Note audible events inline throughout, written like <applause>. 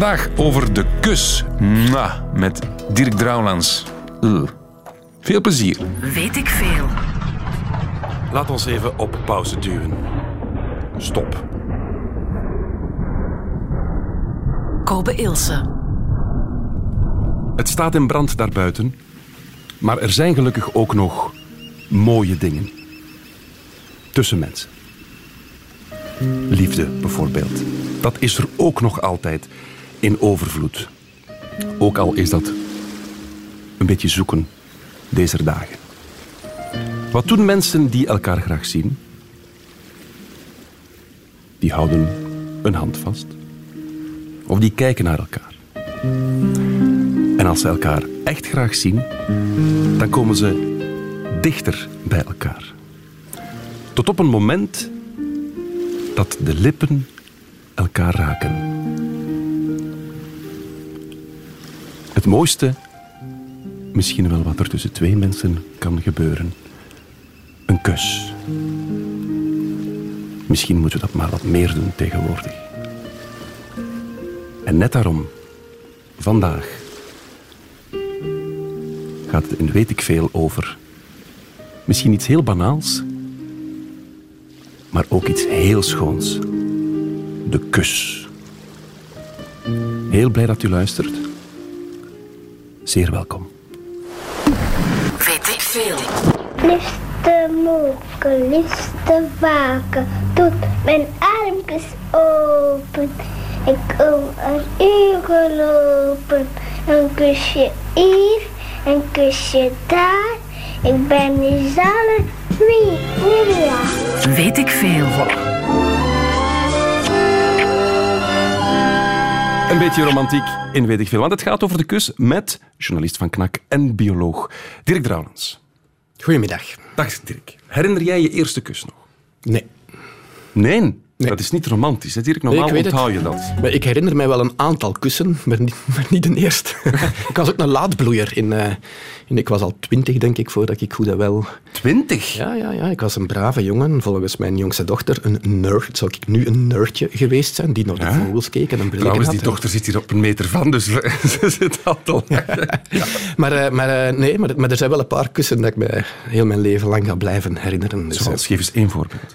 Vandaag over de kus. Mwah, met Dirk Drouwlands. Ugh. Veel plezier. Weet ik veel. Laat ons even op pauze duwen. Stop. Kobe Ilse. Het staat in brand daarbuiten, maar er zijn gelukkig ook nog mooie dingen. Tussen mensen. Liefde bijvoorbeeld. Dat is er ook nog altijd in overvloed. Ook al is dat een beetje zoeken deze dagen. Wat doen mensen die elkaar graag zien? Die houden een hand vast. Of die kijken naar elkaar. En als ze elkaar echt graag zien, dan komen ze dichter bij elkaar. Tot op een moment dat de lippen elkaar raken. Het mooiste, misschien wel wat er tussen twee mensen kan gebeuren, een kus. Misschien moeten we dat maar wat meer doen tegenwoordig. En net daarom, vandaag, gaat het in weet ik veel over misschien iets heel banaals, maar ook iets heel schoons. De kus. Heel blij dat u luistert. Zeer welkom. Weet ik veel. Liefste moeke, liefste waken, doet mijn armpjes open. Ik kom er uren lopen. Een kusje hier, een kusje daar. Ik ben die zalle wie, Nidia. Weet ik veel. Beetje romantiek in weet ik veel. Want het gaat over de kus met journalist van Knak en bioloog Dirk Drouwlands. Goedemiddag. Dag Dirk. Herinner jij je eerste kus nog? Nee. Nee. Dat is niet romantisch. Hè, Dirk? Nee, Normaal weet onthoud je dat. Maar ik herinner mij wel een aantal kussen, maar niet, <laughs> maar niet de eerste. <laughs> ik was ook een laadbloeier. In, eh, in, ik was al twintig, denk ik, voordat ik goed en wel... Twintig? Ja, ja, ja, ik was een brave jongen. Volgens mijn jongste dochter een nerd. Zou ik nu een nerdje geweest zijn, die naar de Ja. vogels keek en een bril Trouwens, had. die dochter zit hier op een meter van, dus <laughs> ze zit al te lachen. Maar, eh, maar, eh, nee, maar, maar er zijn wel een paar kussen dat ik mij heel mijn leven lang ga blijven herinneren. Dus, Zoals, geef eens één voorbeeld.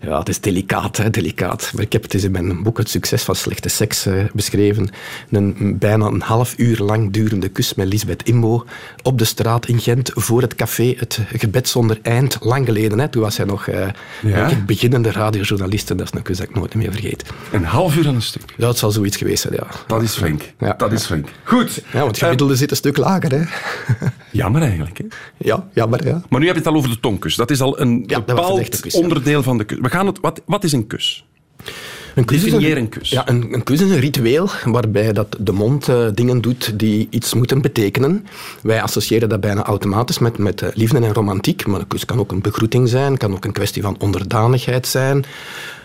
Ja, het is delicaat, hè, delicaat. Maar ik heb het eens in mijn boek Het succes van slechte seks eh, beschreven. Een bijna een half uur lang durende kus met Lisbeth Imbo op de straat in Gent voor het café Het Gebed zonder Eind. Lang geleden, hè. toen was hij nog eh, ik, beginnende radiojournalist. En dat is een kus dat ik nooit meer vergeet. Een half uur aan een stuk. Ja, het zal zoiets geweest zijn, ja. Dat is flink. Ja. Dat is flink. Goed. Ja, want het gemiddelde zit een stuk lager, hè. <laughs> Jammer eigenlijk. Hè? Ja, jammer, ja. Maar nu heb je het al over de tongkus. Dat is al een Ja, dat bepaald onderdeel van de kus. We gaan het, wat, wat is een kus? Een kus is Definieer een kus. Ja, een, een kus is een ritueel waarbij dat de mond eh, dingen doet die iets moeten betekenen. Wij associëren dat bijna automatisch met, met eh, liefde en romantiek. Maar een kus kan ook een begroeting zijn, kan ook een kwestie van onderdanigheid zijn.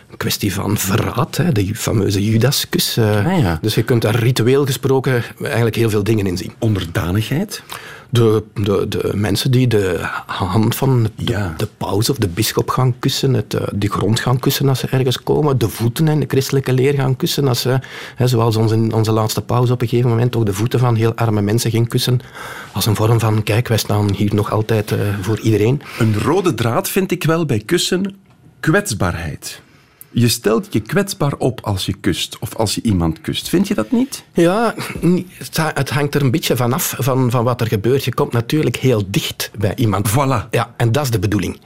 Een kwestie van verraad, hè, de fameuze Judaskus. Ah, ja. Dus je kunt daar ritueel gesproken eigenlijk heel veel dingen in zien. Onderdanigheid. De, de, de mensen die de hand van de, Ja. de paus of de bisschop gaan kussen, het, eh, de grond gaan kussen als ze ergens komen, de voeten en de christelijke leer gaan kussen, als ze, hè, zoals onze, onze laatste paus op een gegeven moment ook de voeten van heel arme mensen ging kussen, als een vorm van, kijk, wij staan hier nog altijd eh, voor iedereen. Een rode draad vind ik wel bij kussen kwetsbaarheid. Je stelt je kwetsbaar op als je kust of als je iemand kust. Vind je dat niet? Ja, het ha- het hangt er een beetje vanaf van, van wat er gebeurt. Je komt natuurlijk heel dicht bij iemand. Voilà. Ja, en dat is de bedoeling.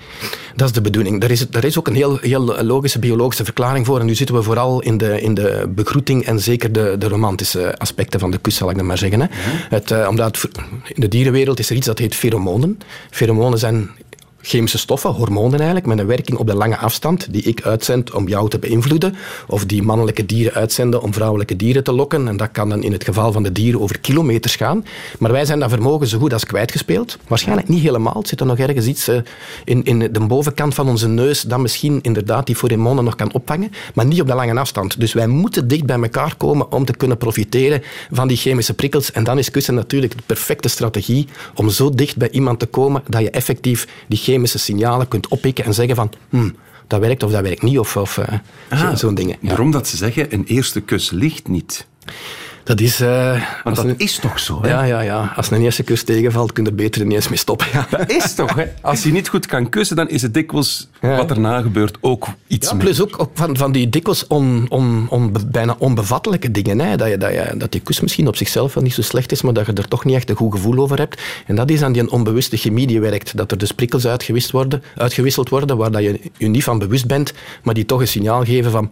Dat is de bedoeling. Er is, er is ook een heel, heel logische biologische verklaring voor. En nu zitten we vooral in de, in de begroeting en zeker de, de romantische aspecten van de kus, zal ik dan maar zeggen. Hè. Het, eh, omdat in de dierenwereld is er iets dat heet pheromonen. Pheromonen zijn chemische stoffen, hormonen eigenlijk, met een werking op de lange afstand die ik uitzend om jou te beïnvloeden, of die mannelijke dieren uitzenden om vrouwelijke dieren te lokken. En dat kan dan in het geval van de dieren over kilometers gaan. Maar wij zijn dat vermogen zo goed als kwijtgespeeld. Waarschijnlijk niet helemaal. Het zit er nog ergens iets eh, in, in de bovenkant van onze neus dat misschien inderdaad die pheromonen nog kan opvangen, maar niet op de lange afstand. Dus wij moeten dicht bij elkaar komen om te kunnen profiteren van die chemische prikkels. En dan is kussen natuurlijk de perfecte strategie om zo dicht bij iemand te komen dat je effectief die chemische signalen kunt oppikken en zeggen van hmm, dat werkt of dat werkt niet, of, of eh, zo- zo'n dingen. Ja. Daarom dat ze zeggen, een eerste kus ligt niet. Dat is... eh, Want als dat een- is toch zo, hè? Ja, ja, ja. Als een eerste kus tegenvalt, kun je er beter ineens mee stoppen. Ja. Dat is toch, hè? Als je niet goed kan kussen, dan is het dikwijls Ja. wat erna gebeurt ook iets Ja, meer. plus ook, ook van, van die dikwijls on, on, on, bijna onbevattelijke dingen. Hè. Dat, je, dat, je, dat die kus misschien op zichzelf wel niet zo slecht is, maar dat je er toch niet echt een goed gevoel over hebt. En dat is dan die onbewuste chemie die werkt. Dat er dus prikkels uitgewist worden, uitgewisseld worden waar dat je je niet van bewust bent, maar die toch een signaal geven van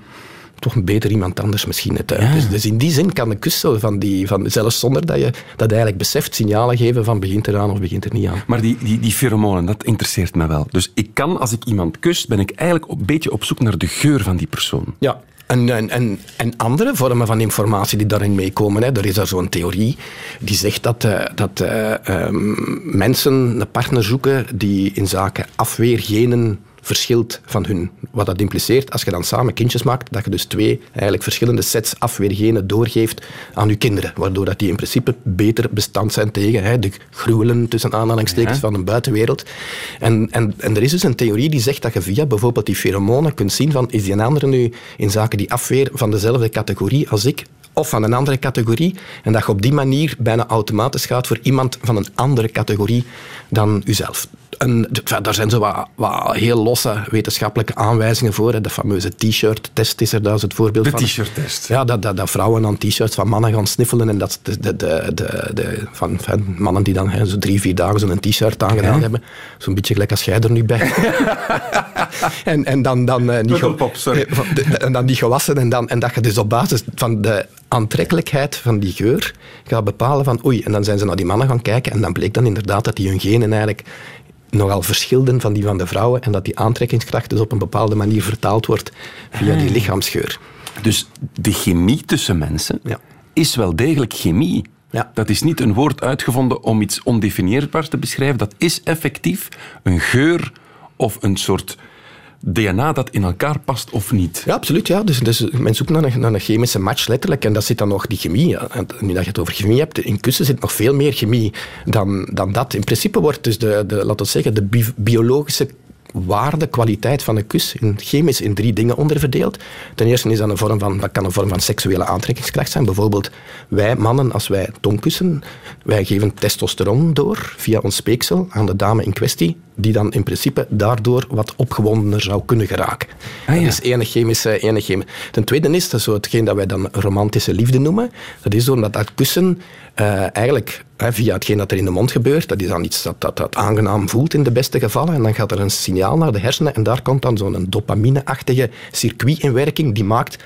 toch beter iemand anders misschien het uit. Dus, dus in die zin kan de kus zo van die, van, zelfs zonder dat je dat eigenlijk beseft, signalen geven van begint eraan of begint er niet aan. Maar die, die, die pheromonen, dat interesseert me wel. Dus ik kan, als ik iemand kus, ben ik eigenlijk een beetje op zoek naar de geur van die persoon. Ja. En, en, en, en andere vormen van informatie die daarin meekomen. Hè. Er is daar zo'n theorie die zegt dat, eh, dat eh, ehm, mensen een partner zoeken die in zaken afweergenen verschilt van hun. Wat dat impliceert, als je dan samen kindjes maakt, dat je dus twee eigenlijk verschillende sets afweergenen doorgeeft aan je kinderen. Waardoor dat die in principe beter bestand zijn tegen hè, de gruwelen tussen aanhalingstekens van een buitenwereld. En, en, en er is dus een theorie die zegt dat je via bijvoorbeeld die pheromonen kunt zien van is die een andere nu in zaken die afweer van dezelfde categorie als ik of van een andere categorie. En dat je op die manier bijna automatisch gaat voor iemand van een andere categorie dan uzelf. En daar zijn zo wat, wat heel losse wetenschappelijke aanwijzingen voor. hè. De fameuze t-shirt-test is er daar zo het voorbeeld De van. t-shirt-test. Ja, dat, dat, dat vrouwen aan t-shirts van mannen gaan sniffelen. En dat de, de, de, de, de- van, van mannen die dan hè, zo drie, vier dagen zo'n t-shirt aangedaan hebben. Zo'n beetje gelijk als jij er nu bij. <laughs> en, en dan, dan, eh, niet, sorry. eh, de- en dan niet gewassen. En, dan, en dat je dus op basis van de aantrekkelijkheid van die geur gaat bepalen van oei. En dan zijn ze naar die mannen gaan kijken. En dan bleek dan inderdaad dat die hun genen eigenlijk nogal verschilden van die van de vrouwen. En dat die aantrekkingskracht dus op een bepaalde manier vertaald wordt via die lichaamsgeur. Dus de chemie tussen mensen Ja. is wel degelijk chemie. Ja. Dat is niet een woord uitgevonden om iets ondefinieerbaars te beschrijven. Dat is effectief een geur of een soort DNA dat in elkaar past of niet. Ja, absoluut. Ja. Dus, dus men zoekt naar een, naar een chemische match, letterlijk. En dat zit dan nog die chemie. En nu dat je het over chemie hebt, in kussen zit nog veel meer chemie dan, dan dat. In principe wordt dus de, de laten zeggen, de bi- biologische waarde, kwaliteit van een kus in, chemisch in drie dingen onderverdeeld. Ten eerste is dat een vorm van, dat kan een vorm van seksuele aantrekkingskracht zijn. Bijvoorbeeld wij mannen, als wij tongkussen, wij geven testosteron door via ons speeksel aan de dame in kwestie, die dan in principe daardoor wat opgewondener zou kunnen geraken. Ah, ja. Dat is ene chemische, ene chemische. Ten tweede is dat zo hetgeen dat wij dan romantische liefde noemen. Dat is doordat dat kussen eigenlijk hè, via hetgeen dat er in de mond gebeurt, dat is dan iets dat, dat, dat aangenaam voelt in de beste gevallen. En dan gaat er een signaal naar de hersenen en daar komt dan zo'n dopamine-achtige circuit in werking die maakt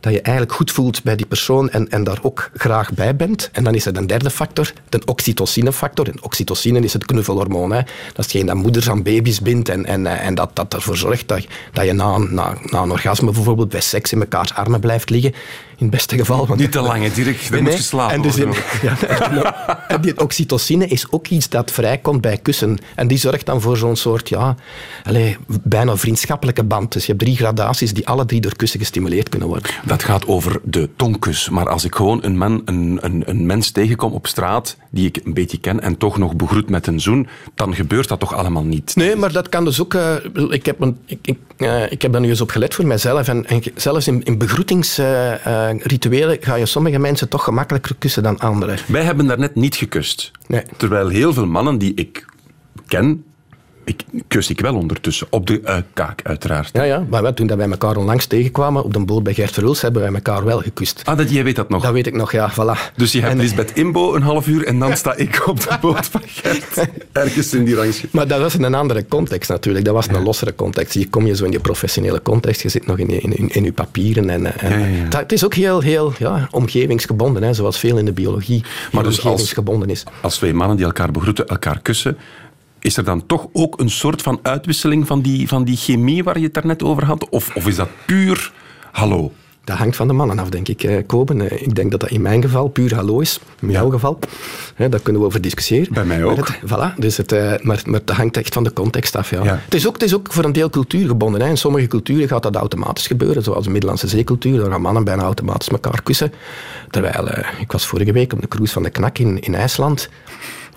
dat je eigenlijk goed voelt bij die persoon en, en daar ook graag bij bent. En dan is er een derde factor, de oxytocinefactor. En oxytocine is het knuffelhormoon. Hè. Dat is hetgeen dat moeders aan baby's bindt en, en, eh, en dat, dat ervoor zorgt dat, dat je na, na, na een orgasme bijvoorbeeld bij seks in mekaars armen blijft liggen. In het beste geval. Want Niet te lang, hè, Dirk. Dan Nee, moet je slapen. En, dus in, <laughs> ja, en die oxytocine is ook iets dat vrijkomt bij kussen. En die zorgt dan voor zo'n soort, ja, allez, bijna vriendschappelijke band. Dus je hebt drie gradaties die alle drie door kussen gestimuleerd kunnen worden. Dat gaat over de tongkus. Maar als ik gewoon een, man, een, een, een mens tegenkom op straat, die ik een beetje ken, en toch nog begroet met een zoen, dan gebeurt dat toch allemaal niet? Nee, maar dat kan dus ook... eh, ik, heb een, ik, ik, eh, ik heb daar nu eens op gelet voor mijzelf. En, en zelfs in, in begroetingsrituelen ga je sommige mensen toch gemakkelijker kussen dan anderen. Wij hebben daarnet niet gekust. Nee. Terwijl heel veel mannen die ik ken, ik, kus ik wel ondertussen. Op de eh, kaak, uiteraard. Ja, ja. Maar wel, toen dat wij elkaar onlangs tegenkwamen op de boot bij Gert Verhulst, hebben wij elkaar wel gekust. Ah, dat, jij weet dat nog. Dat weet ik nog, ja, voilà. Dus je hebt En- Lisbeth Imbo een half uur en dan sta ik op de boot van Gert. <laughs> Ergens in die rangschik. Maar dat was in een andere context natuurlijk. Dat was een lossere context. Hier kom je zo in je professionele context. Je zit nog in, je- in, in, in je papieren. En, eh, en, Ja, ja. Dat, het is ook heel, heel ja, omgevingsgebonden, hè, zoals veel in de biologie Maar dus als- omgevingsgebonden is. Als twee mannen die elkaar begroeten, elkaar kussen, is er dan toch ook een soort van uitwisseling van die, van die chemie waar je het daarnet over had? Of, of is dat puur hallo? Dat hangt van de mannen af, denk ik, eh, Koben. Eh, Ik denk dat dat in mijn geval puur hallo is. In jouw geval. Hè, daar kunnen we over discussiëren. Bij mij Maar ook. het- voilà, dus het, eh, maar, maar dat hangt echt van de context af. Ja. Ja. Het, is ook, het is ook voor een deel cultuurgebonden. Hè. In sommige culturen gaat dat automatisch gebeuren, zoals de Middellandse zeecultuur. Daar gaan mannen bijna automatisch elkaar kussen. Terwijl, ik was vorige week op de cruise van de Knak in, in IJsland.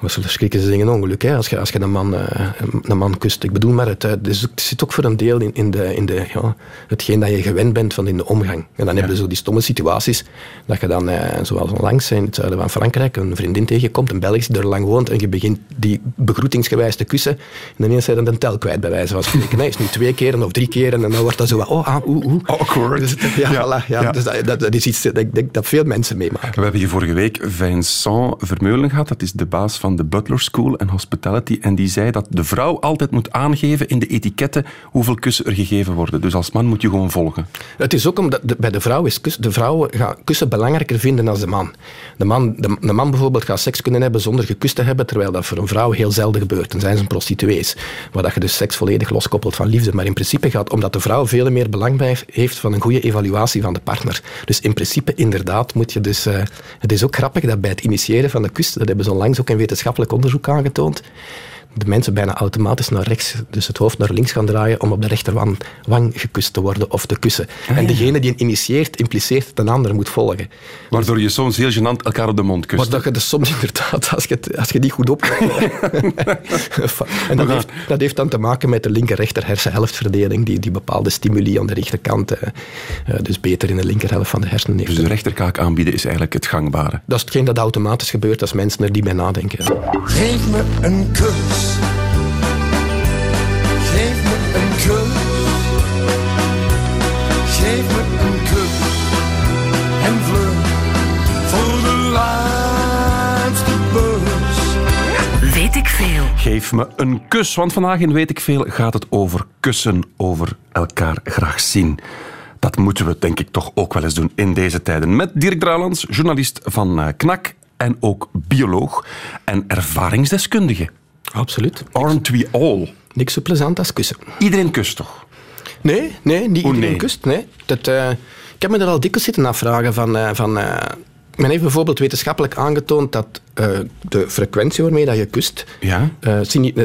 Schrikken ze zeggen ongeluk, hè, als je, als je een, man, eh, een man kust. Ik bedoel maar, het, eh, dus het zit ook voor een deel in, in, de, in de, ja, hetgeen dat je gewend bent van in de omgang. En dan heb je zo die stomme situaties, dat je dan, eh, zoals onlangs in het zuiden van Frankrijk, een vriendin tegenkomt, een Belg die er lang woont, en je begint die begroetingsgewijs te kussen, en dan ineens zijn een tel kwijt, bij wijze van spreken. Nee, is nu twee keren of drie keren, en dan wordt dat zo, wat, oh, ah, oeh, oeh. Awkward. Dus, ja, Ja, voilà, ja, ja. Dus dat, dat, dat is iets dat ik denk dat veel mensen meemaken. We hebben hier vorige week Vincent Vermeulen gehad. Dat is de baas van de Butler School and Hospitality. En die zei dat de vrouw altijd moet aangeven in de etiketten hoeveel kussen er gegeven worden. Dus als man moet je gewoon volgen. Het is ook omdat bij de vrouw is de vrouwen gaan kussen belangrijker vinden dan de man. De man, de, man bijvoorbeeld gaat seks kunnen hebben zonder gekust te hebben, terwijl dat voor een vrouw heel zelden gebeurt. Dan zijn ze een prostituees, waar dat je dus seks volledig loskoppelt van liefde. Maar in principe gaat omdat de vrouw veel meer belang heeft van een goede evaluatie van de partner. Dus in principe inderdaad moet je dus... eh, het is ook grappig dat bij het initiëren van de kus, dat hebben ze onlangs ook in wetenschappelijk onderzoek aangetoond, de mensen bijna automatisch naar rechts, dus het hoofd naar links gaan draaien om op de rechterwang wang gekust te worden of te kussen. en degene die het initieert, impliceert dat een ander moet volgen. Waardoor je soms heel gênant elkaar op de mond kust. Maar dat je dus soms inderdaad, als je, het- als je die goed op... <laughs> en dat heeft, dat heeft dan te maken met de linker-rechter hersenhelftverdeling, die, die bepaalde stimuli aan de rechterkant eh, eh, dus beter in de linkerhelft van de hersenen heeft. Dus de rechterkaak aanbieden is eigenlijk het gangbare. Dat is hetgeen dat automatisch gebeurt als mensen er niet bij nadenken. Geef me een kus. Geef me een kus. Geef me een kus. En vlug voor de laatste bus. Weet ik veel. Geef me een kus, want vandaag in Weet ik Veel gaat het over kussen, over elkaar graag zien. Dat moeten we denk ik toch ook wel eens doen in deze tijden. Met Dirk Drouwlands, journalist van eh, KNAK en ook bioloog en ervaringsdeskundige. Absoluut. Aren't we all? Niks zo plezant als kussen. Iedereen kust toch? Nee, nee, niet Oeh, iedereen nee. kust. Nee. Dat, eh, ik heb me er al dikwijls zitten afvragen van... eh, van eh, men heeft bijvoorbeeld wetenschappelijk aangetoond dat de frequentie waarmee dat je kust... Ja.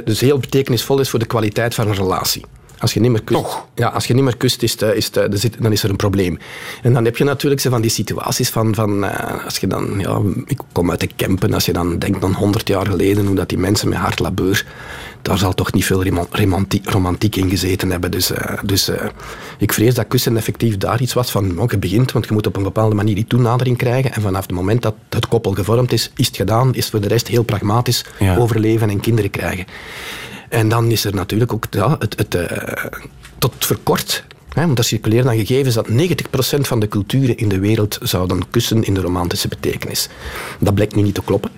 dus heel betekenisvol is voor de kwaliteit van een relatie. Als je niet meer kust, Toch? Ja, als je niet meer kust, is het, is het, zit- dan is er een probleem. En dan heb je natuurlijk zo van die situaties van... van eh, als je dan... Ja, ik kom uit de Kempen. Als je dan denkt aan 100 jaar geleden, hoe dat die mensen met hard labeur... Daar zal toch niet veel romantiek, romantiek in gezeten hebben. Dus, eh, dus eh, ik vrees dat kussen effectief daar iets was van... oh, je begint, want je moet op een bepaalde manier die toenadering krijgen. En vanaf het moment dat het koppel gevormd is, is het gedaan. Is voor de rest heel pragmatisch Ja. overleven en kinderen krijgen. En dan is er natuurlijk ook ja, het, het, eh, tot voor kort. Hè, want er circuleren dan gegevens dat 90% van de culturen in de wereld zouden kussen in de romantische betekenis. Dat blijkt nu niet te kloppen.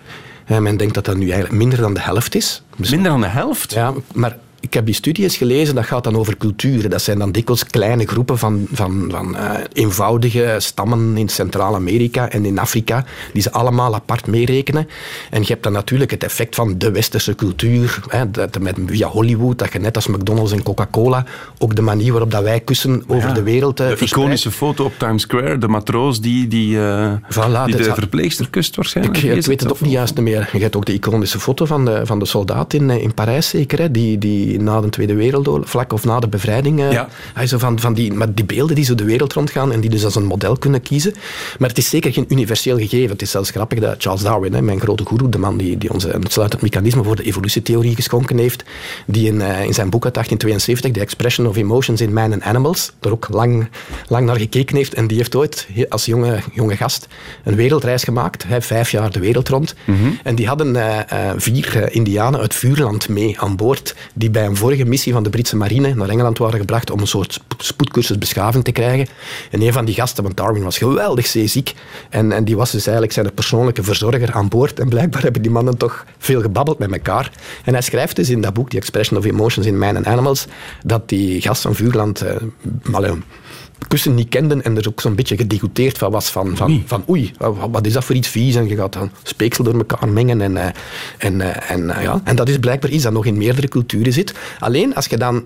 Hè, men denkt dat dat nu eigenlijk minder dan de helft is. Dus- Minder dan de helft? ja, maar ik heb die studie eens gelezen, dat gaat dan over culturen. Dat zijn dan dikwijls kleine groepen van, van, van eh, eenvoudige stammen in Centraal-Amerika en in Afrika, die ze allemaal apart meerekenen. En je hebt dan natuurlijk het effect van de westerse cultuur, hè, dat, met, via Hollywood, dat je net als McDonald's en Coca-Cola ook de manier waarop dat wij kussen over Ja. de wereld eh, De iconische foto op Times Square, de matroos die, die, eh, Voilà, die de verpleegster kust waarschijnlijk. Ik, ik weet het ook niet juist meer. Je hebt ook de iconische foto van de, van de soldaat in, in Parijs, zeker. Hè, die, die na de Tweede Wereldoorlog, vlak of na de bevrijding. eh, Ja. hij zo van, van die, maar die beelden die zo de wereld rondgaan en die dus als een model kunnen kiezen. Maar het is zeker geen universeel gegeven. Het is zelfs grappig dat Charles Darwin, hè, mijn grote goeroe, de man die, die ons een sluitend mechanisme voor de evolutietheorie geschonken heeft, die in, eh, in zijn boek uit 1872, The Expression of Emotions in Man and Animals, er ook lang, lang naar gekeken heeft. En die heeft ooit als jonge, jonge gast een wereldreis gemaakt. Hij vijf jaar de wereld rond. En die hadden eh, vier indianen uit Vuurland mee aan boord, die bij een vorige missie van de Britse marine naar Engeland waren gebracht om een soort spo- spoedcursus beschaving te krijgen. En een van die gasten, want Darwin was geweldig zeeziek, en, en die was dus eigenlijk zijn persoonlijke verzorger aan boord. En blijkbaar hebben die mannen toch veel gebabbeld met elkaar. En hij schrijft dus in dat boek, The Expression of Emotions in Man and Animals, dat die gast van Vuurland... allee, kussen niet kenden en er ook zo'n beetje gedegoteerd van was van, van, van oei, wat, wat is dat voor iets vies en je gaat dan speeksel door elkaar mengen en, eh, en, eh, en, eh, ja. en dat is blijkbaar iets dat nog in meerdere culturen zit. Alleen als je dan,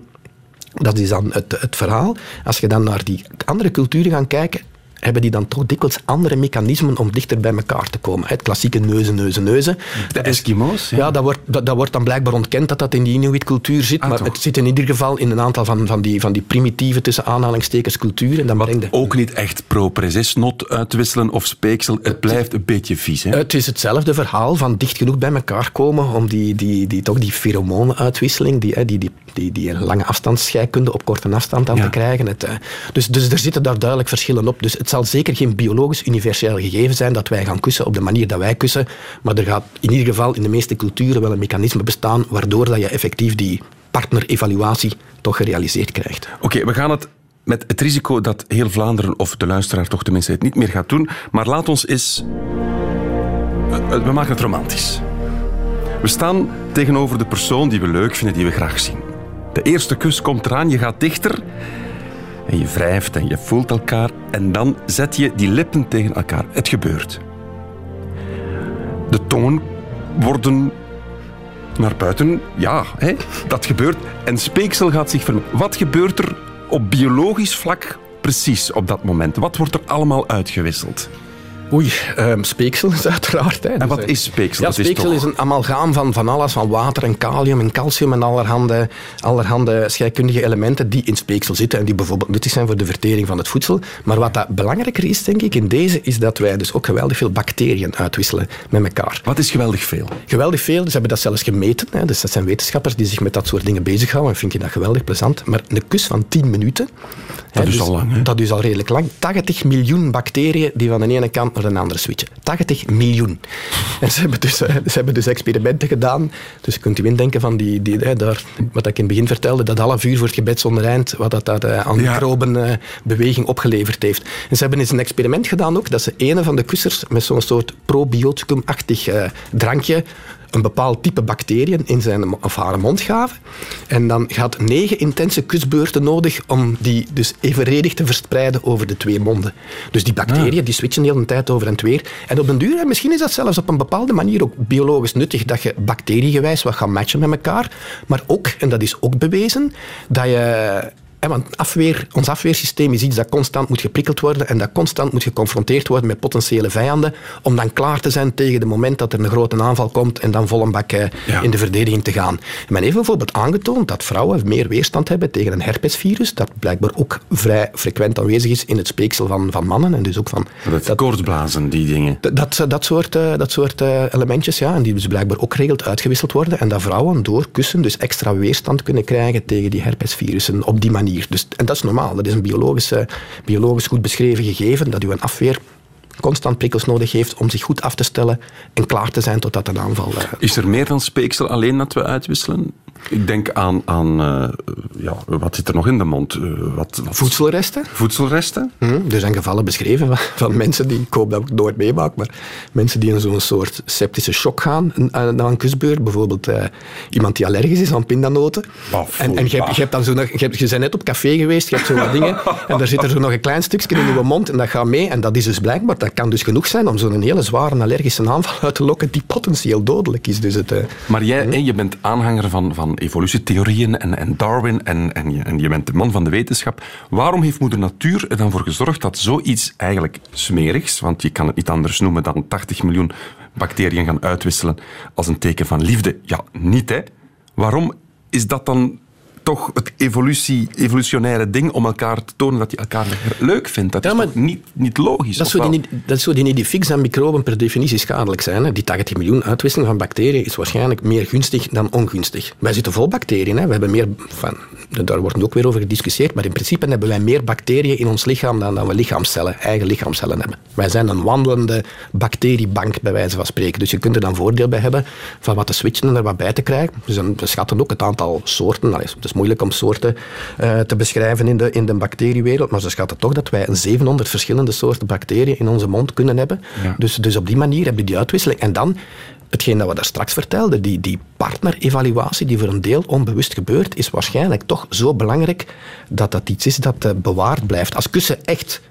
dat is dan het, het verhaal, als je dan naar die andere culturen gaat kijken, hebben die dan toch dikwijls andere mechanismen om dichter bij elkaar te komen. Het klassieke neuzen, neuzen, neuzen. De Eskimo's? Ja, dat, wordt, dat, dat wordt dan blijkbaar ontkend dat dat in die Inuit-cultuur zit. Ah, maar toch? het zit in ieder geval in een aantal van, van, die, van die primitieve, tussen aanhalingstekens, culturen. Dan Wat ook niet echt proper is. hè. Snot uitwisselen of speeksel, het blijft een beetje vies. Hè? Het is hetzelfde verhaal van dicht genoeg bij elkaar komen om die, die, die, toch die pheromonenuitwisseling, die, die, die, die, die lange afstandsscheikunde op korte afstand aan Ja. te krijgen. Het, eh, dus, dus er zitten daar duidelijk verschillen op. Dus het zal zeker geen biologisch universeel gegeven zijn dat wij gaan kussen op de manier dat wij kussen. Maar er gaat in ieder geval in de meeste culturen wel een mechanisme bestaan waardoor dat je effectief die partnerevaluatie toch gerealiseerd krijgt. Oké, we gaan het met het risico dat heel Vlaanderen, of de luisteraar toch tenminste, het niet meer gaat doen. Maar laat ons eens... eh, eh, We maken het romantisch. We staan tegenover de persoon die we leuk vinden, die we graag zien. De eerste kus komt eraan, je gaat dichter en je wrijft en je voelt elkaar en dan zet je die lippen tegen elkaar. Het gebeurt. De tongen worden naar buiten. Ja, hè, dat gebeurt. En speeksel gaat zich vermengen. Wat gebeurt er op biologisch vlak precies op dat moment? Wat wordt er allemaal uitgewisseld? Oei, ehm, speeksel is uiteraard. Hè. En Dus, wat eh, is speeksel? Ja, Dat is speeksel toch- is, een amalgaam van, van alles, van water en kalium en calcium en allerhande, allerhande scheikundige elementen die in speeksel zitten en die bijvoorbeeld nuttig zijn voor de vertering van het voedsel. Maar wat dat belangrijker is, denk ik, in deze, is dat wij dus ook geweldig veel bacteriën uitwisselen met elkaar. Wat is geweldig veel? Geweldig veel, dus ze hebben dat zelfs gemeten. Hè. Dus dat zijn wetenschappers die zich met dat soort dingen bezighouden. En vind je dat geweldig plezant. Maar een kus van 10 minuten... hè, is dus al lang, hè? Dat is al redelijk lang. 80 miljoen bacteriën die van de ene kant naar de andere switchen. 80 miljoen. En ze hebben dus, eh, ze hebben dus experimenten gedaan. Dus je kunt je indenken van die, die, hè, daar, wat ik in het begin vertelde, dat half uur voor het gebed zonder eind, wat dat, dat eh, aan microbenbeweging opgeleverd heeft. En ze hebben eens een experiment gedaan ook, dat ze een van de kussers met zo'n soort probioticum-achtig eh, drankje een bepaald type bacteriën in zijn of haar mond gaven. En dan gaat negen intense kusbeurten nodig om die dus evenredig te verspreiden over de twee monden. Dus die bacteriën die switchen de hele tijd over en weer. En op den duur, misschien is dat zelfs op een bepaalde manier ook biologisch nuttig, dat je bacteriegewijs wat gaat matchen met elkaar. Maar ook, en dat is ook bewezen, dat je want afweer, ons afweersysteem is iets dat constant moet geprikkeld worden en dat constant moet geconfronteerd worden met potentiële vijanden om dan klaar te zijn tegen het moment dat er een grote aanval komt en dan vol een bak eh, Ja. in de verdediging te gaan. Men heeft bijvoorbeeld aangetoond dat vrouwen meer weerstand hebben tegen een herpesvirus, dat blijkbaar ook vrij frequent aanwezig is in het speeksel van, van mannen en dus ook van... Dat, koortsblazen, die dingen. Dat, dat, dat soort, eh, dat soort eh, elementjes, ja, en die dus blijkbaar ook geregeld uitgewisseld worden. En dat vrouwen door kussen dus extra weerstand kunnen krijgen tegen die herpesvirussen op die manier. Dus, en dat is normaal. Dat is een biologisch, eh, biologisch goed beschreven gegeven, dat uw afweer constant prikkels nodig heeft om zich goed af te stellen en klaar te zijn totdat een aanval... eh, Is er meer dan speeksel alleen dat we uitwisselen? Ik denk aan, aan eh, ja, wat zit er nog in de mond? Eh, wat, wat- voedselresten. Voedselresten? Hm, Er zijn gevallen beschreven van, van mensen die, ik hoop dat ik het nooit meemaak, maar mensen die in zo'n soort septische shock gaan eh, na een kusbeurt. Bijvoorbeeld iemand die allergisch is aan pindanoten. En en je, hebt, je, hebt dan zo nog, je, hebt, je bent net op café geweest, je hebt zo wat dingen <laughs> en daar zit er zo nog een klein stukje in je mond en dat gaat mee. En dat is dus blijkbaar, dat kan dus genoeg zijn om zo'n hele zware allergische aanval uit te lokken die potentieel dodelijk is. Dus het, Maar jij, hè, je bent aanhanger van, van evolutietheorieën en, en Darwin en, en, je, en je bent de man van de wetenschap. Waarom heeft moeder natuur er dan voor gezorgd dat zoiets eigenlijk smerigs, want je kan het niet anders noemen dan 80 miljoen bacteriën gaan uitwisselen als een teken van liefde? Ja, niet hè. Waarom is dat dan toch het evolutie, evolutionaire ding om elkaar te tonen dat je elkaar leuk vindt? Dat Ja, is maar niet, niet logisch? Dat is, of zo die, dat is zo die fix en microben per definitie schadelijk zijn. Hè. Die 80 miljoen uitwisseling van bacteriën is waarschijnlijk meer gunstig dan ongunstig. Wij zitten vol bacteriën. Hè. We hebben meer, van, daar wordt ook weer over gediscussieerd, maar in principe hebben wij meer bacteriën in ons lichaam dan, dan we lichaamcellen, eigen lichaamcellen hebben. Wij zijn een wandelende bacteriebank, bij wijze van spreken. Dus je kunt er dan voordeel bij hebben van wat te switchen en er wat bij te krijgen. Dus dan- we schatten ook het aantal soorten. Is moeilijk om soorten eh, te beschrijven in de, in de bacteriewereld, maar ze schatten toch dat wij een 700 verschillende soorten bacteriën in onze mond kunnen hebben. Ja. Dus, dus op die manier heb je die uitwisseling. En dan, hetgeen dat we daar straks vertelden, die, die partnerevaluatie die voor een deel onbewust gebeurt, is waarschijnlijk toch zo belangrijk dat dat iets is dat eh, bewaard blijft. Als kussen echt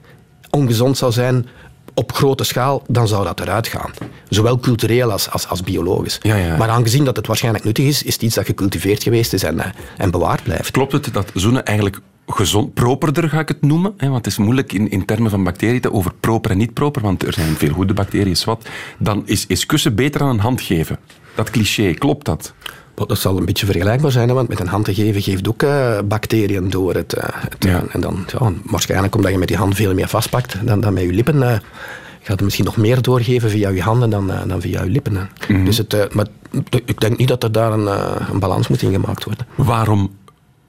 ongezond zou zijn op grote schaal, dan zou dat eruit gaan. Zowel cultureel als, als, als biologisch. Ja, ja. Maar aangezien dat het waarschijnlijk nuttig is, is het iets dat gecultiveerd geweest is en, eh, en bewaard blijft. Klopt het dat zoenen eigenlijk gezond, properder ga ik het noemen. Hè, want het is moeilijk in, in termen van bacteriën te over proper en niet proper, want er zijn veel goede bacteriën, wat. Dan is, is kussen beter dan een hand geven. Dat cliché, klopt dat? Dat zal een beetje vergelijkbaar zijn, hè, want met een hand te geven geeft ook eh, bacteriën door het. eh, het, Ja. En dan, ja, waarschijnlijk omdat je met die hand veel meer vastpakt dan, dan met je lippen, eh, gaat het misschien nog meer doorgeven via je handen dan, dan via je lippen. Mhm. Dus het, maar ik denk niet dat er daar een, een balans moet in gemaakt worden. Waarom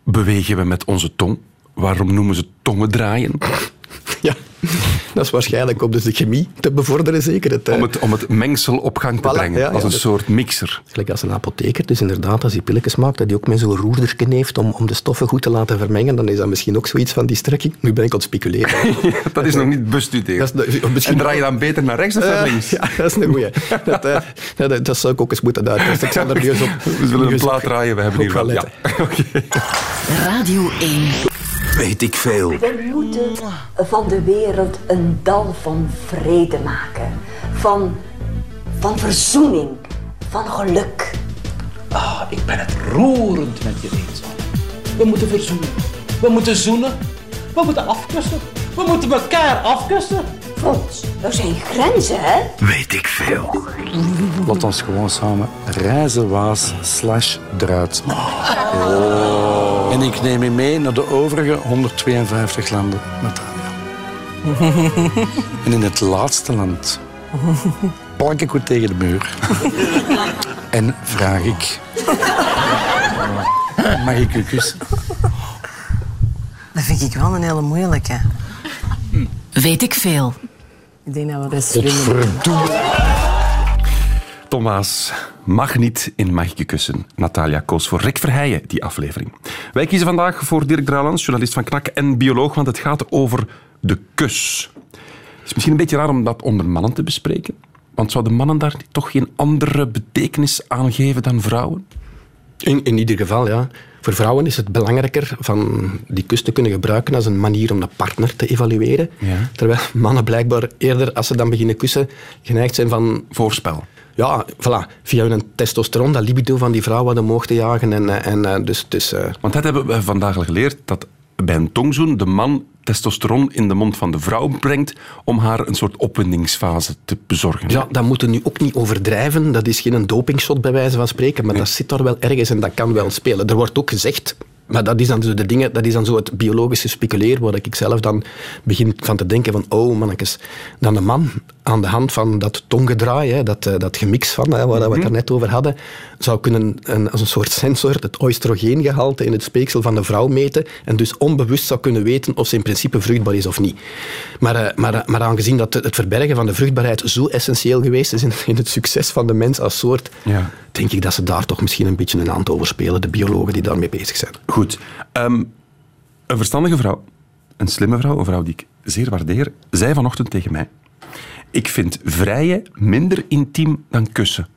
bewegen we met onze tong? Waarom noemen ze tongen draaien? Ja, <laughs> dat is waarschijnlijk om dus de chemie te bevorderen, zeker. Het, eh, Om het, om het mengsel op gang te Voilà, brengen, ja, als ja, een dat- soort mixer. Gelijk als een apotheker, dus inderdaad, als hij pilletjes maakt, dat hij ook met zo'n roerderken heeft om, om de stoffen goed te laten vermengen, dan is dat misschien ook zoiets van die strekking. Nu ben ik aan het speculeren. <laughs> Dat is nog niet bestudeerd. Dat is de- misschien- En draai je dan beter naar rechts of naar Eh, links? <laughs> ja, dat is een goeie. Dat, eh, dat, dat zou ik ook eens moeten uittesten. Ik zal er nu eens op... We zullen een eens plaat draaien, we hebben hier wel. Ja. Radio 1. Weet ik veel. We moeten van de wereld een dal van vrede maken. Van, van verzoening. Van geluk. Ah, ik ben het roerend met je eens. We moeten verzoenen. We moeten zoenen. We moeten afkussen. We moeten elkaar afkussen. Frans, er zijn grenzen, hè? Weet ik veel. Laat ons gewoon samen reizen waas slash druid. Oh. En ik neem je mee naar de overige 152 landen, Natalia. en in het laatste land plank ik goed tegen de muur. en vraag ik... Mag ik u kussen? Dat vind ik wel een hele moeilijke. Weet ik veel. Ik denk dat we zwemmen. Thomas mag niet in Mag ik je kussen. Natalia koos voor Rick Verheijen, die aflevering. Wij kiezen vandaag voor Dirk Drouwlands, journalist van KNAK en bioloog, want het gaat over de kus. Het is misschien een beetje raar om dat onder mannen te bespreken. Want zouden mannen daar toch geen andere betekenis aan geven dan vrouwen? In, in ieder geval, ja. Voor vrouwen is het belangrijker van die kus te kunnen gebruiken als een manier om de partner te evalueren. Ja. Terwijl mannen blijkbaar eerder, als ze dan beginnen kussen, geneigd zijn van... Voorspel. Ja, voilà, via hun testosteron, dat libido van die vrouw wat omhoog te jagen. En, eh, en eh, dus, dus eh, Want dat hebben we vandaag al geleerd, dat bij een tongzoen de man testosteron in de mond van de vrouw brengt om haar een soort opwindingsfase te bezorgen. Ja, dat moeten we nu ook niet overdrijven. Dat is geen dopingshot bij wijze van spreken, maar dat zit daar wel ergens en dat kan wel spelen. Er wordt ook gezegd, maar dat is dan zo de dingen, dat is dan zo het biologische speculeren, waar ik zelf dan begin van te denken van, oh mannetjes, dan de man aan de hand van dat tonggedraai, hè, dat, eh, dat gemix van, hè, waar we het er net over hadden, zou kunnen een, als een soort sensor het oestrogeengehalte in het speeksel van de vrouw meten en dus onbewust zou kunnen weten of ze in principe vruchtbaar is of niet. Maar, eh, maar, maar aangezien dat het verbergen van de vruchtbaarheid zo essentieel geweest is in, <laughs> in het succes van de mens als soort, Ja. denk ik dat ze daar toch misschien een beetje een hand over spelen, de biologen die daarmee bezig zijn. Goed. Ehm, een verstandige vrouw, een slimme vrouw, een vrouw die ik zeer waardeer, zei vanochtend tegen mij: Ik vind vrijen minder intiem dan kussen.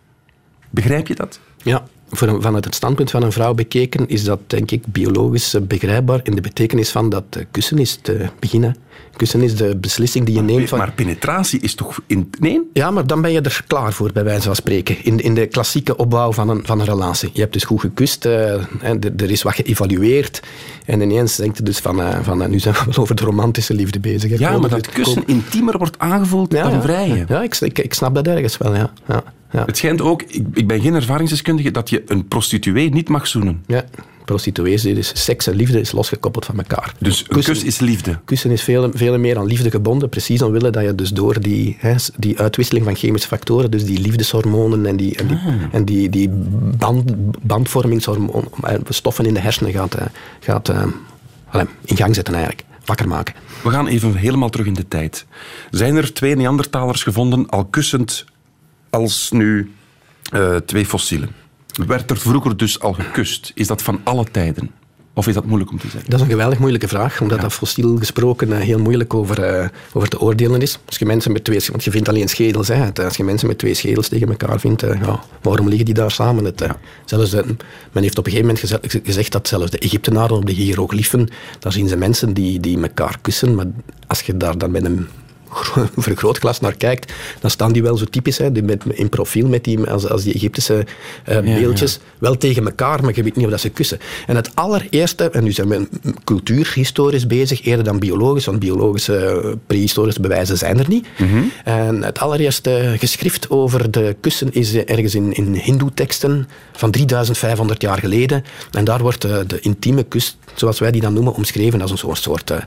Begrijp je dat? Ja, vanuit het standpunt van een vrouw bekeken is dat denk ik biologisch eh, begrijpbaar in de betekenis van dat eh, kussen is te beginnen. Kussen is de beslissing die je neemt van... Maar penetratie is toch in. Nee? Ja, maar dan ben je er klaar voor, bij wijze van spreken. In, in de klassieke opbouw van een, van een relatie. Je hebt dus goed gekust, eh, en er is wat geëvalueerd. En ineens denkt je dus van, eh, van eh, nu zijn we wel over de romantische liefde bezig. hè. Ja, maar dat kussen intiemer wordt aangevoeld Ja, dan vrijen. Ja, ik, ik, ik snap dat ergens wel, ja. ja, ja. Het schijnt ook, ik, ik ben geen ervaringsdeskundige, dat je een prostituee niet mag zoenen. ja. Prostituees, dus seks en liefde is losgekoppeld van elkaar. Dus een Kussen- kus is liefde. Kussen is veel, veel meer aan liefde gebonden, precies omwille dat je dus door die, hè, die uitwisseling van chemische factoren, dus die liefdeshormonen en die, en die, en die, die band, bandvormingsstoffen in de hersenen gaat, eh, gaat eh, allee, in gang zetten eigenlijk, wakker maken. We gaan even helemaal terug in de tijd. Zijn er twee Neandertalers gevonden, al kussend als nu eh, twee fossielen? Werd er vroeger dus al gekust? Is dat van alle tijden? Of is dat moeilijk om te zeggen? Dat is een geweldig moeilijke vraag, omdat dat fossiel gesproken eh, heel moeilijk over, eh, over te oordelen is. Als je mensen met twee, want je vindt alleen schedels, hè. Het- als je mensen met twee schedels tegen elkaar vindt, eh, ja, waarom liggen die daar samen? Het, eh, zelfs de- men heeft op een gegeven moment geze- gezegd dat zelfs de Egyptenaren op de hieroglyphen, daar zien ze mensen die, die elkaar kussen, maar als je daar dan met een vergrootglas <laughs> naar kijkt, dan staan die wel zo typisch, hè, die met, in profiel met die, als, als die Egyptische eh, beeldjes, wel tegen elkaar, maar je weet niet of dat ze kussen. En het allereerste, en nu zijn we cultuurhistorisch bezig, eerder dan biologisch, want biologische eh, prehistorische bewijzen zijn er niet. En het allereerste geschrift over de kussen is eh, ergens in, in hindoe-teksten van 3500 jaar geleden. En daar wordt eh, de intieme kus, zoals wij die dan noemen, omschreven als een soort, soort eh,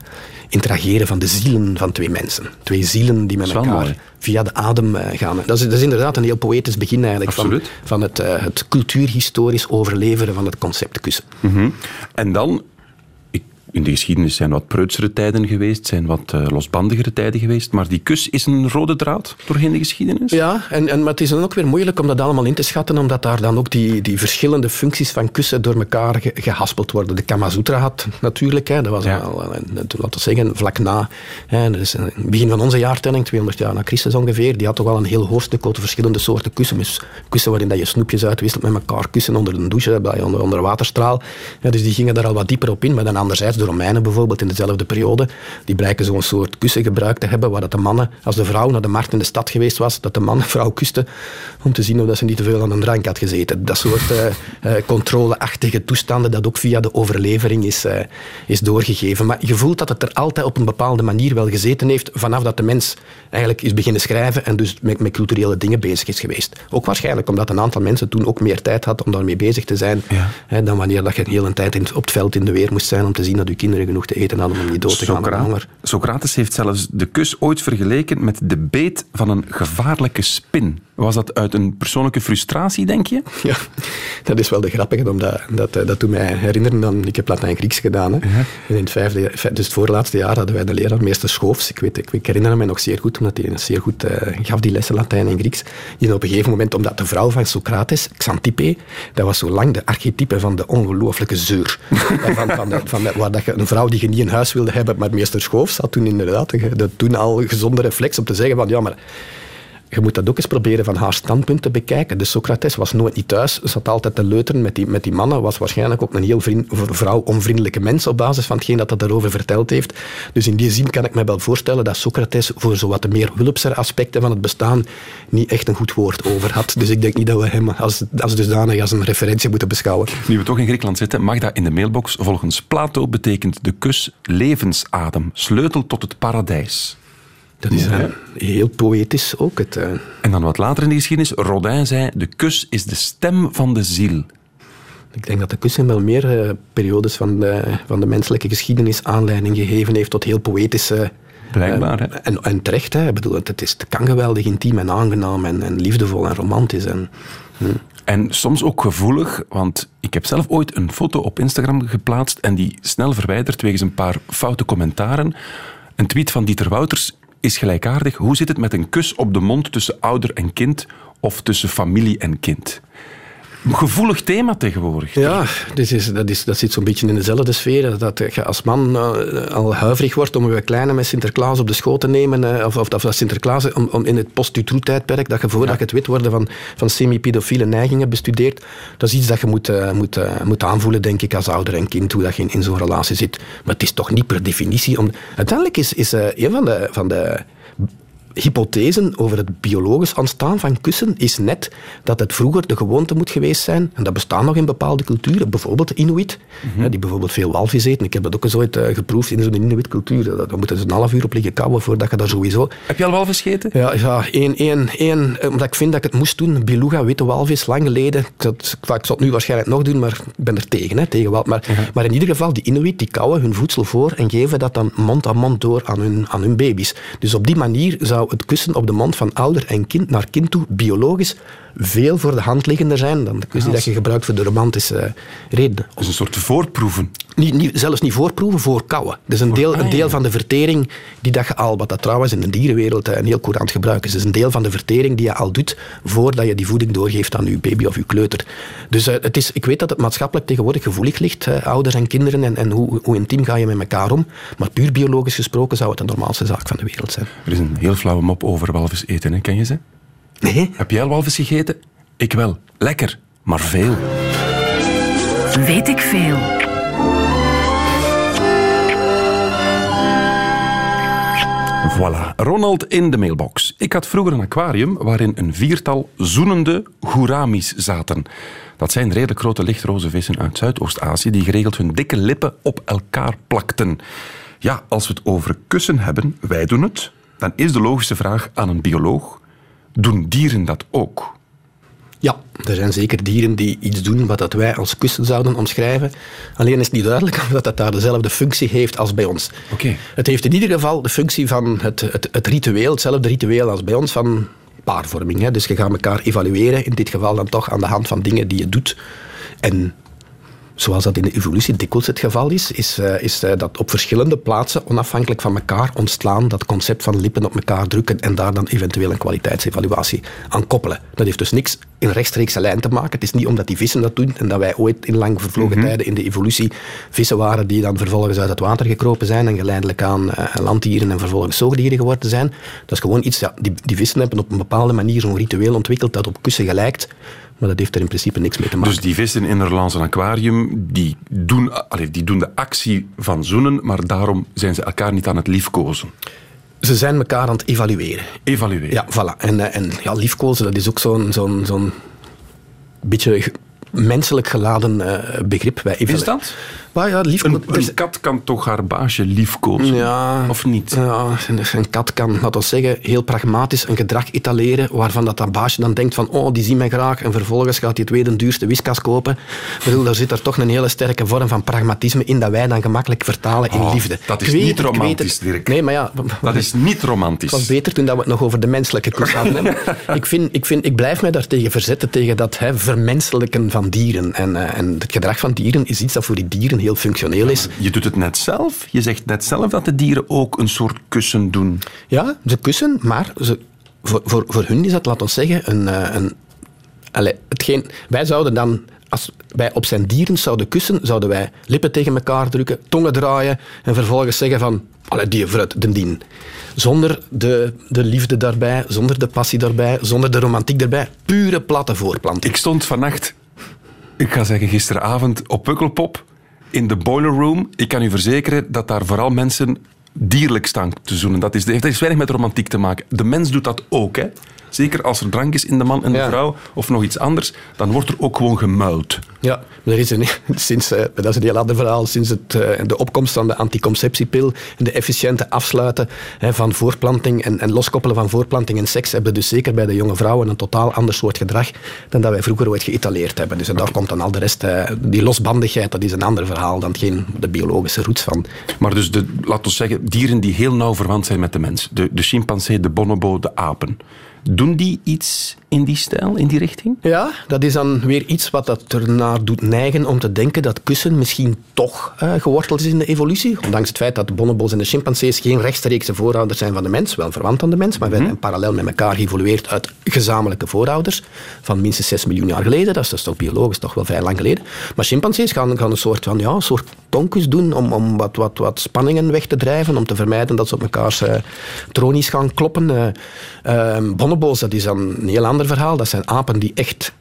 interageren van de zielen van twee mensen. Twee zielen die met elkaar mooi. via de adem eh, gaan. Dat is, dat is inderdaad een heel poëtisch begin eigenlijk van, Absoluut. van het, eh, het cultuurhistorisch overleveren van het concept kussen. Mhm. En dan, in de geschiedenis zijn wat preutsere tijden geweest, zijn wat eh, losbandigere tijden geweest, maar die kus is een rode draad doorheen de geschiedenis. Ja, en, en, maar het is dan ook weer moeilijk om dat allemaal in te schatten, omdat daar dan ook die, die verschillende functies van kussen door elkaar ge- gehaspeld worden. De Kama Sutra had natuurlijk, hè, dat was Ja. al, laten we zeggen, vlak na, hè, dus in het begin van onze jaartelling, 200 jaar na Christus ongeveer, die had toch wel een heel hoofdstuk over verschillende soorten kussen. Dus kussen waarin dat je snoepjes uitwisselt met elkaar, kussen onder een douche, bij- onder, onder een waterstraal. Ja, dus die gingen daar al wat dieper op in, maar dan anderzijds de Romeinen bijvoorbeeld in dezelfde periode, die blijken zo'n soort kussen gebruikt te hebben, waar dat de mannen, als de vrouw naar de markt in de stad geweest was, dat de man de <laughs> vrouw kuste om te zien of dat ze niet te veel aan een drank had gezeten. Dat soort eh, eh, controleachtige toestanden dat ook via de overlevering is, eh, is doorgegeven. Maar je voelt dat het er altijd op een bepaalde manier wel gezeten heeft vanaf dat de mens eigenlijk is beginnen schrijven en dus met, met culturele dingen bezig is geweest. Ook waarschijnlijk omdat een aantal mensen toen ook meer tijd had om daarmee bezig te zijn hè, dan wanneer dat je een hele tijd in, op het veld in de weer moest zijn om te zien dat je kinderen genoeg te eten hadden om niet dood te gaan aan de Socra- honger. Socrates heeft zelfs de kus ooit vergeleken met de beet van een gevaarlijke spin. Was dat uit een persoonlijke frustratie, denk je? <laughs> Ja, dat is wel de grappige, omdat dat, eh, dat doet mij herinneren aan... Ik heb Latijn-Grieks gedaan. Hè. En in het vijfde, vij- dus het voorlaatste jaar hadden wij de leraar, meester Schoofs. Ik, weet, ik, ik herinner me nog zeer goed, omdat hij zeer goed eh, gaf die lessen Latijn en Grieks. Die op een gegeven moment, omdat de vrouw van Socrates, Xantippe, dat was zo lang de archetype van de ongelooflijke zeur. <laughs> Van, van de, van de- waar dat je, een vrouw die je niet in huis wilde hebben, maar meester Schoofs had toen inderdaad. De, de toen al gezonde reflex om te zeggen van ja, maar je moet dat ook eens proberen van haar standpunt te bekijken. De Socrates was nooit niet thuis, zat altijd te leuteren met die, met die mannen, was waarschijnlijk ook een heel vriend, vrouw-onvriendelijke mens op basis van hetgeen dat hij daarover verteld heeft. Dus in die zin kan ik me wel voorstellen dat Socrates voor de meer wulpsere aspecten van het bestaan niet echt een goed woord over had. Dus ik denk niet dat we hem als, als dusdanig als een referentie moeten beschouwen. Nu we toch in Griekenland zitten, Magda in de mailbox. Volgens Plato betekent de kus levensadem, sleutel tot het paradijs. Dat is eh, heel poëtisch ook. Het, eh, En dan wat later in de geschiedenis, Rodin zei, de kus is de stem van de ziel. Ik denk dat de kus in wel meer eh, periodes van de, van de menselijke geschiedenis aanleiding gegeven heeft tot heel poëtische... Blijkbaar, hè? En, en terecht, hè. Ik bedoel, het, is, het kan geweldig intiem en aangenaam en, en liefdevol en romantisch. En, hm. En soms ook gevoelig, want ik heb zelf ooit een foto op Instagram geplaatst en die snel verwijderd wegens een paar foute commentaren. Een tweet van Dieter Wouters is gelijkaardig. Hoe zit het met een kus op de mond tussen ouder en kind of tussen familie en kind? Gevoelig thema tegenwoordig. Ja, dus is, dat, is, dat zit zo'n beetje in dezelfde sfeer. Dat je als man eh, al huiverig wordt om je kleine met Sinterklaas op de schoot te nemen. eh, of, of, dat Sinterklaas om, om in het post-Dutroux-tijdperk, dat je voordat je het wit worden van, van semi-pedofiele neigingen bestudeert. Dat is iets dat je moet, eh, moet, eh, moet aanvoelen, denk ik, als ouder en kind, hoe dat je in, in zo'n relatie zit. Maar het is toch niet per definitie... Om, uiteindelijk is, is eh, een van de... Van de hypothesen over het biologisch ontstaan van kussen is net dat het vroeger de gewoonte moet geweest zijn, en dat bestaat nog in bepaalde culturen, bijvoorbeeld de Inuit, hè, die bijvoorbeeld veel walvis eten. Ik heb dat ook eens ooit eh, geproefd in zo'n Inuit-cultuur. Daar moeten ze een half uur op liggen kouwen voordat je daar sowieso... Heb je al walvis gegeten? Ja, ja één, één, één, eh, omdat ik vind dat ik het moest doen. Beluga, witte walvis, lang geleden. Ik, zat- ik zal het nu waarschijnlijk nog doen, maar ik ben er tegen. Hè, tegen wal- maar, maar in ieder geval, die Inuit die kauwen hun voedsel voor en geven dat dan mond aan mond door aan hun, aan hun baby's. Dus op die manier zou het kussen op de mond van ouder en kind naar kind toe biologisch veel voor de hand liggender zijn dan de kus die dat je gebruikt voor de romantische eh, redenen. Dus een soort voorproeven. Niet, niet, zelfs niet voorproeven, voorkouwen. Dus een deel, een deel van de vertering die dat je al, wat dat trouwens in de dierenwereld eh, een heel courant gebruik is, is een deel van de vertering die je al doet voordat je die voeding doorgeeft aan je baby of je kleuter. Dus eh, het is, ik weet dat het maatschappelijk tegenwoordig gevoelig ligt, ouders en kinderen, en, en hoe, hoe intiem ga je met elkaar om. Maar puur biologisch gesproken zou het de normaalste zaak van de wereld zijn. Er is een heel flauwe mop over walvis eten, hè? ken je ze? Nee. Heb jij al walvis gegeten? Ik wel. Lekker, maar veel. Weet ik veel. Voilà, Ronald in de mailbox. Ik had vroeger een aquarium waarin een viertal zoenende gouramis zaten. Dat zijn redelijk grote lichtroze vissen uit Zuidoost-Azië die geregeld hun dikke lippen op elkaar plakten. Ja, als we het over kussen hebben, wij doen het, dan is de logische vraag aan een bioloog, doen dieren dat ook? Ja, er zijn zeker dieren die iets doen wat dat wij als kussen zouden omschrijven. Alleen is het niet duidelijk of dat, dat daar dezelfde functie heeft als bij ons. Oké. Het heeft in ieder geval de functie van het, het, het ritueel, hetzelfde ritueel als bij ons, van paarvorming. Hè. Dus je gaat elkaar evalueren, in dit geval dan toch aan de hand van dingen die je doet. En zoals dat in de evolutie dikwijls het geval is, is, eh, is eh, dat op verschillende plaatsen, onafhankelijk van elkaar, ontstaan dat concept van lippen op elkaar drukken en daar dan eventueel een kwaliteitsevaluatie aan koppelen. Dat heeft dus niks in rechtstreekse lijn te maken. Het is niet omdat die vissen dat doen en dat wij ooit in lang vervlogen Mhm. tijden in de evolutie vissen waren die dan vervolgens uit het water gekropen zijn en geleidelijk aan eh, landdieren en vervolgens zoogdieren geworden zijn. Dat is gewoon iets, ja, die, die vissen hebben op een bepaalde manier zo'n ritueel ontwikkeld dat op kussen gelijkt, maar dat heeft er in principe niks mee te maken. Dus die vissen in Erlands aquarium, die doen, allee, die doen de actie van zoenen, maar daarom zijn ze elkaar niet aan het liefkozen. Ze zijn elkaar aan het evalueren. Evalueren. Ja, voilà. En, eh, en ja, liefkozen, dat is ook zo'n zo'n zo'n beetje menselijk geladen eh, begrip. Wij Is dat? Maar ja. Een, een kat kan toch haar baasje liefkozen? Ja, Of niet? Ja, een, een kat kan, laten we zeggen, heel pragmatisch een gedrag etaleren waarvan dat, dat baasje dan denkt van oh, die zien mij graag en vervolgens gaat hij het tweede duurste whiskas kopen. Ik bedoel, daar zit er toch een hele sterke vorm van pragmatisme in dat wij dan gemakkelijk vertalen in Oh, liefde. dat is weet niet romantisch. Dirk. Nee, maar ja... Dat is niet Het was romantisch. beter toen dat we het nog over de menselijke kus <laughs> hadden. ik, vind, ik, vind, ik blijf mij daartegen verzetten, tegen dat hè, vermenselijken van dieren. En, eh, en het gedrag van dieren is iets dat voor die dieren heel functioneel is. Je doet het net zelf. Je zegt net zelf dat de dieren ook een soort kussen doen. Ja, ze kussen, maar ze, voor, voor, voor hun is dat, laten we zeggen, een... eh, een allee, hetgeen, wij zouden dan, als wij op zijn dieren zouden kussen, zouden wij lippen tegen elkaar drukken, tongen draaien en vervolgens zeggen van, allee, die vooruit, de dien. Zonder de, de liefde daarbij, zonder de passie daarbij, zonder de romantiek daarbij. Pure platte voorplanting. Ik stond vannacht, ik ga zeggen gisteravond, op Pukkelpop in de boiler room. Ik kan u verzekeren dat daar vooral mensen dierlijk staan te zoenen. Dat is, dat heeft weinig met romantiek te maken. De mens doet dat ook, hè. Zeker als er drank is in de man en de Ja. vrouw, of nog iets anders, dan wordt er ook gewoon gemuild. Ja, er is een, <laughs> sinds, eh, dat is een heel ander verhaal, sinds het, eh, de opkomst van de anticonceptiepil en de efficiënte afsluiten hè, van voorplanting en, en loskoppelen van voorplanting en seks, hebben we dus zeker bij de jonge vrouwen een totaal ander soort gedrag dan dat wij vroeger ooit geëtaleerd hebben. Dus en daar komt dan al de rest, eh, die losbandigheid, dat is een ander verhaal dan geen de biologische roots van. Maar dus, de, laten we zeggen, dieren die heel nauw verwant zijn met de mens. De, de chimpansee, de bonobo, de apen. Doen die iets in die stijl, in die richting? Ja, dat is dan weer iets wat dat ernaar doet neigen om te denken dat kussen misschien toch eh, geworteld is in de evolutie. Ondanks het feit dat de bonobos en de chimpansees geen rechtstreekse voorouders zijn van de mens, wel verwant aan de mens, maar wij zijn parallel met elkaar geëvolueerd uit gezamenlijke voorouders van minstens 6 miljoen jaar geleden. Dat is, is toch biologisch toch wel vrij lang geleden. Maar chimpansees gaan, gaan een soort van ja, een soort tonkus doen om, om wat, wat, wat spanningen weg te drijven, om te vermijden dat ze op mekaars eh, tronies gaan kloppen. Eh, eh, bonobo's, dat is dan een heel ander verhaal. Dat zijn apen die echt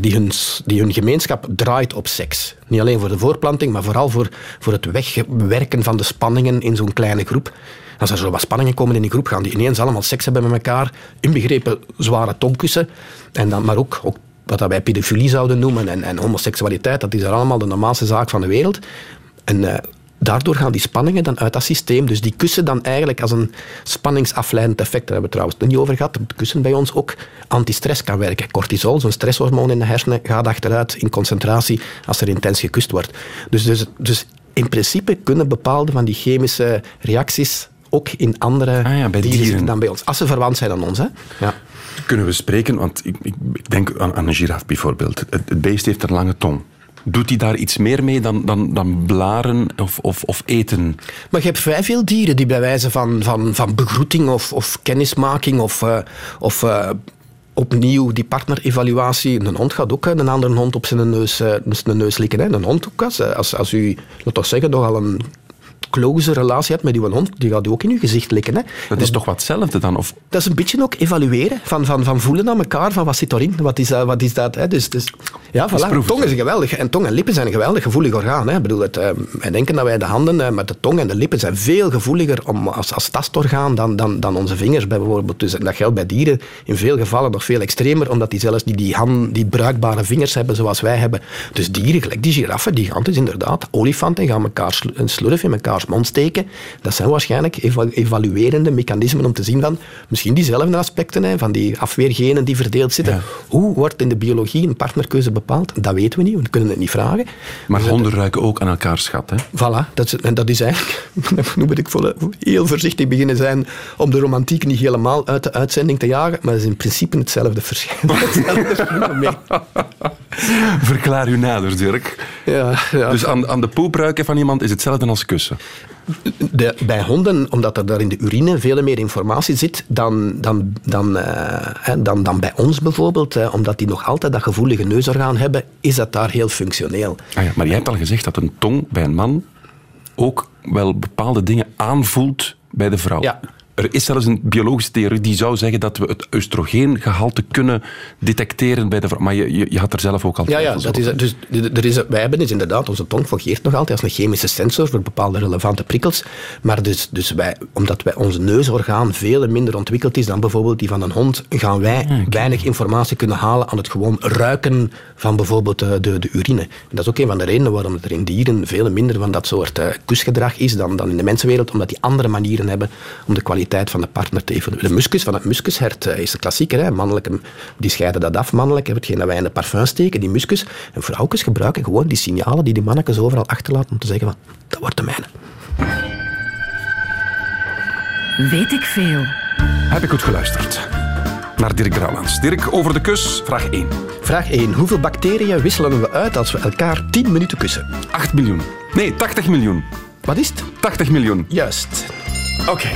die hun, die hun gemeenschap draait op seks. Niet alleen voor de voorplanting, maar vooral voor, voor het wegwerken van de spanningen in zo'n kleine groep. Als er zo wat spanningen komen in die groep, gaan die ineens allemaal seks hebben met elkaar, inbegrepen zware tongkussen, en dan, maar ook, ook wat dat wij pedofilie zouden noemen en, en homoseksualiteit, dat is er allemaal de normaalste zaak van de wereld. Eh, daardoor gaan die spanningen dan uit dat systeem. Dus die kussen dan eigenlijk als een spanningsafleidend effect. Daar hebben we het trouwens nog niet over gehad. Dat het kussen bij ons ook antistress kan werken. Cortisol, zo'n stresshormoon in de hersenen, gaat achteruit in concentratie als er intens gekust wordt. Dus, dus, dus in principe kunnen bepaalde van die chemische reacties ook in andere Ah ja, bij dieren dan bij ons. Als ze verwant zijn aan ons. Hè? Ja. Kunnen we spreken, want ik, ik, ik denk aan, aan een giraf bijvoorbeeld. Het, het beest heeft een lange tong. Doet hij daar iets meer mee dan, dan, dan blaren of, of, of eten? Maar je hebt vrij veel dieren die bij wijze van, van, van begroeting of, of kennismaking of, eh, of eh, opnieuw die partnerevaluatie. Een hond gaat ook een andere hond op zijn neus, eh, zijn neus likken. Hè. Een hond ook. Als, als, als u, laat ons zeggen, nogal een close relatie hebt met je hond, die gaat ook in je gezicht likken. Hè. Dat is toch wat hetzelfde dan? Of Dat is een beetje ook evalueren, van, van, van voelen aan elkaar, van wat zit erin, wat is dat, wat is dat hè. Dus, dus, ja, voilà. proef het, Tong is geweldig, en tong en lippen zijn een geweldig gevoelig orgaan. Hè. Ik bedoel, het, eh, wij denken dat wij de handen eh, met de tong en de lippen zijn veel gevoeliger om, als, als tastorgaan dan, dan, dan onze vingers bijvoorbeeld. Dus dat geldt bij dieren in veel gevallen nog veel extremer, omdat die zelfs die, die, hand, die bruikbare vingers hebben zoals wij hebben. Dus dieren, gelijk die giraffen, die gaan dus inderdaad, olifanten gaan elkaar slu- een slurf in mekaars mond steken. Dat zijn waarschijnlijk eva- evaluerende mechanismen om te zien van misschien diezelfde aspecten, hè, van die afweergenen die verdeeld zitten. Hoe wordt in de biologie een partnerkeuze bepaald? Dat weten we niet, we kunnen het niet vragen. Maar honden ruiken ook aan elkaar schat, hè? Voilà, dat is, en dat is eigenlijk, <laughs> nu moet ik heel voorzichtig beginnen zijn om de romantiek niet helemaal uit de uitzending te jagen, maar het is in principe hetzelfde <laughs> fenomeen. Verklaar u nader, Dirk. Ja, ja. Dus aan, aan de poep ruiken van iemand is hetzelfde als kussen. De, bij honden, omdat er daar in de urine veel meer informatie zit dan, dan, dan, eh, hè, dan, dan bij ons bijvoorbeeld, omdat die nog altijd dat gevoelige neusorgaan hebben, is dat daar heel functioneel. Ah ja, maar jij hebt al gezegd dat een tong bij een man ook wel bepaalde dingen aanvoelt bij de vrouw. Ja. Er is zelfs een biologische theorie die zou zeggen dat we het oestrogeengehalte kunnen detecteren bij de vrouw. Maar je, je, je had er zelf ook al Ja, ja dat is, dus, er is, wij hebben dus inderdaad, onze tong fungeert nog altijd als een chemische sensor voor bepaalde relevante prikkels. Maar dus, dus wij, omdat wij, ons neusorgaan veel minder ontwikkeld is dan bijvoorbeeld die van een hond, gaan wij weinig informatie kunnen halen aan het gewoon ruiken van bijvoorbeeld eh, de, de urine. En dat is ook een van de redenen waarom er in dieren veel minder van dat soort eh, kusgedrag is dan, dan in de mensenwereld, omdat die andere manieren hebben om de kwaliteit van de partner te evalueren. De muskus van het muskushert eh, is de klassieker. Hè. Mannelijke, die scheiden dat af, mannelijk. Hetgeen dat wij in de parfum steken, die muskus. En vrouwtjes gebruiken gewoon die signalen die die mannetjes overal achterlaten om te zeggen van, dat wordt de mijne. Weet ik veel. Heb ik goed geluisterd? Naar Dirk Brouwlands. Dirk, over de kus, vraag 1. Vraag 1. Hoeveel bacteriën wisselen we uit als we elkaar 10 minuten kussen? 8 miljoen. Nee, 80 miljoen. Wat is het? 80 miljoen. Juist. Oké.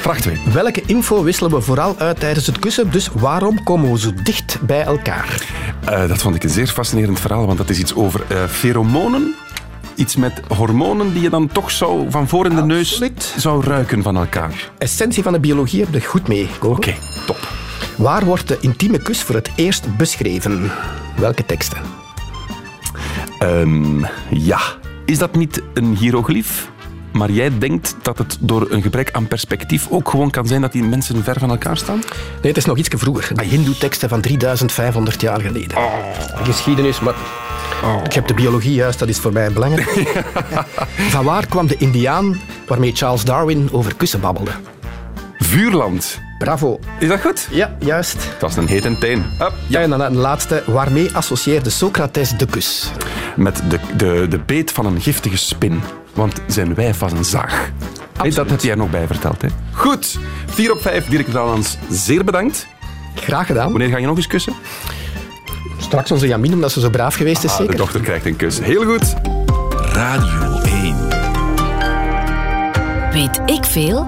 Vraag 2. Welke info wisselen we vooral uit tijdens het kussen? Dus waarom komen we zo dicht bij elkaar? Eh, dat vond ik een zeer fascinerend verhaal, want dat is iets over eh, feromonen. Iets met hormonen die je dan toch zou van voor in de neus zou ruiken van elkaar. Essentie van de biologie heb je goed meegekomen. Oké, top. Waar wordt de intieme kus voor het eerst beschreven? Welke teksten? Ehm, ja. Is dat niet een hieroglyf? Maar jij denkt dat het door een gebrek aan perspectief ook gewoon kan zijn dat die mensen ver van elkaar staan? Nee, het is nog iets vroeger. De Hindoe-teksten van 3500 jaar geleden. De geschiedenis, maar ik heb de biologie juist, dat is voor mij belangrijk. <laughs> van waar kwam de Indiaan waarmee Charles Darwin over kussen babbelde? Vuurland. Bravo. Is dat goed? Ja, juist. Het was een heet en teen. Ja, en dan een laatste. Waarmee associeerde Socrates de kus? Met de, de, de beet van een giftige spin. Want zijn wijf was een zaag. Hey, dat heb jij nog bij verteld, hè? Goed. 4 op 5, Dirk Brouwlands. Zeer bedankt. Graag gedaan. Wanneer ga je nog eens kussen? Straks onze Jamin, omdat ze zo braaf geweest is, Ah, de zeker? dochter krijgt een kus. Heel goed. Radio 1. Weet ik veel?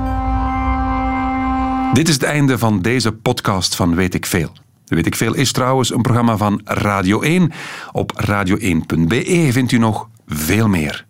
Dit is het einde van deze podcast van Weet ik Veel. Weet ik Veel is trouwens een programma van Radio 1. Op radio1.be vindt u nog veel meer.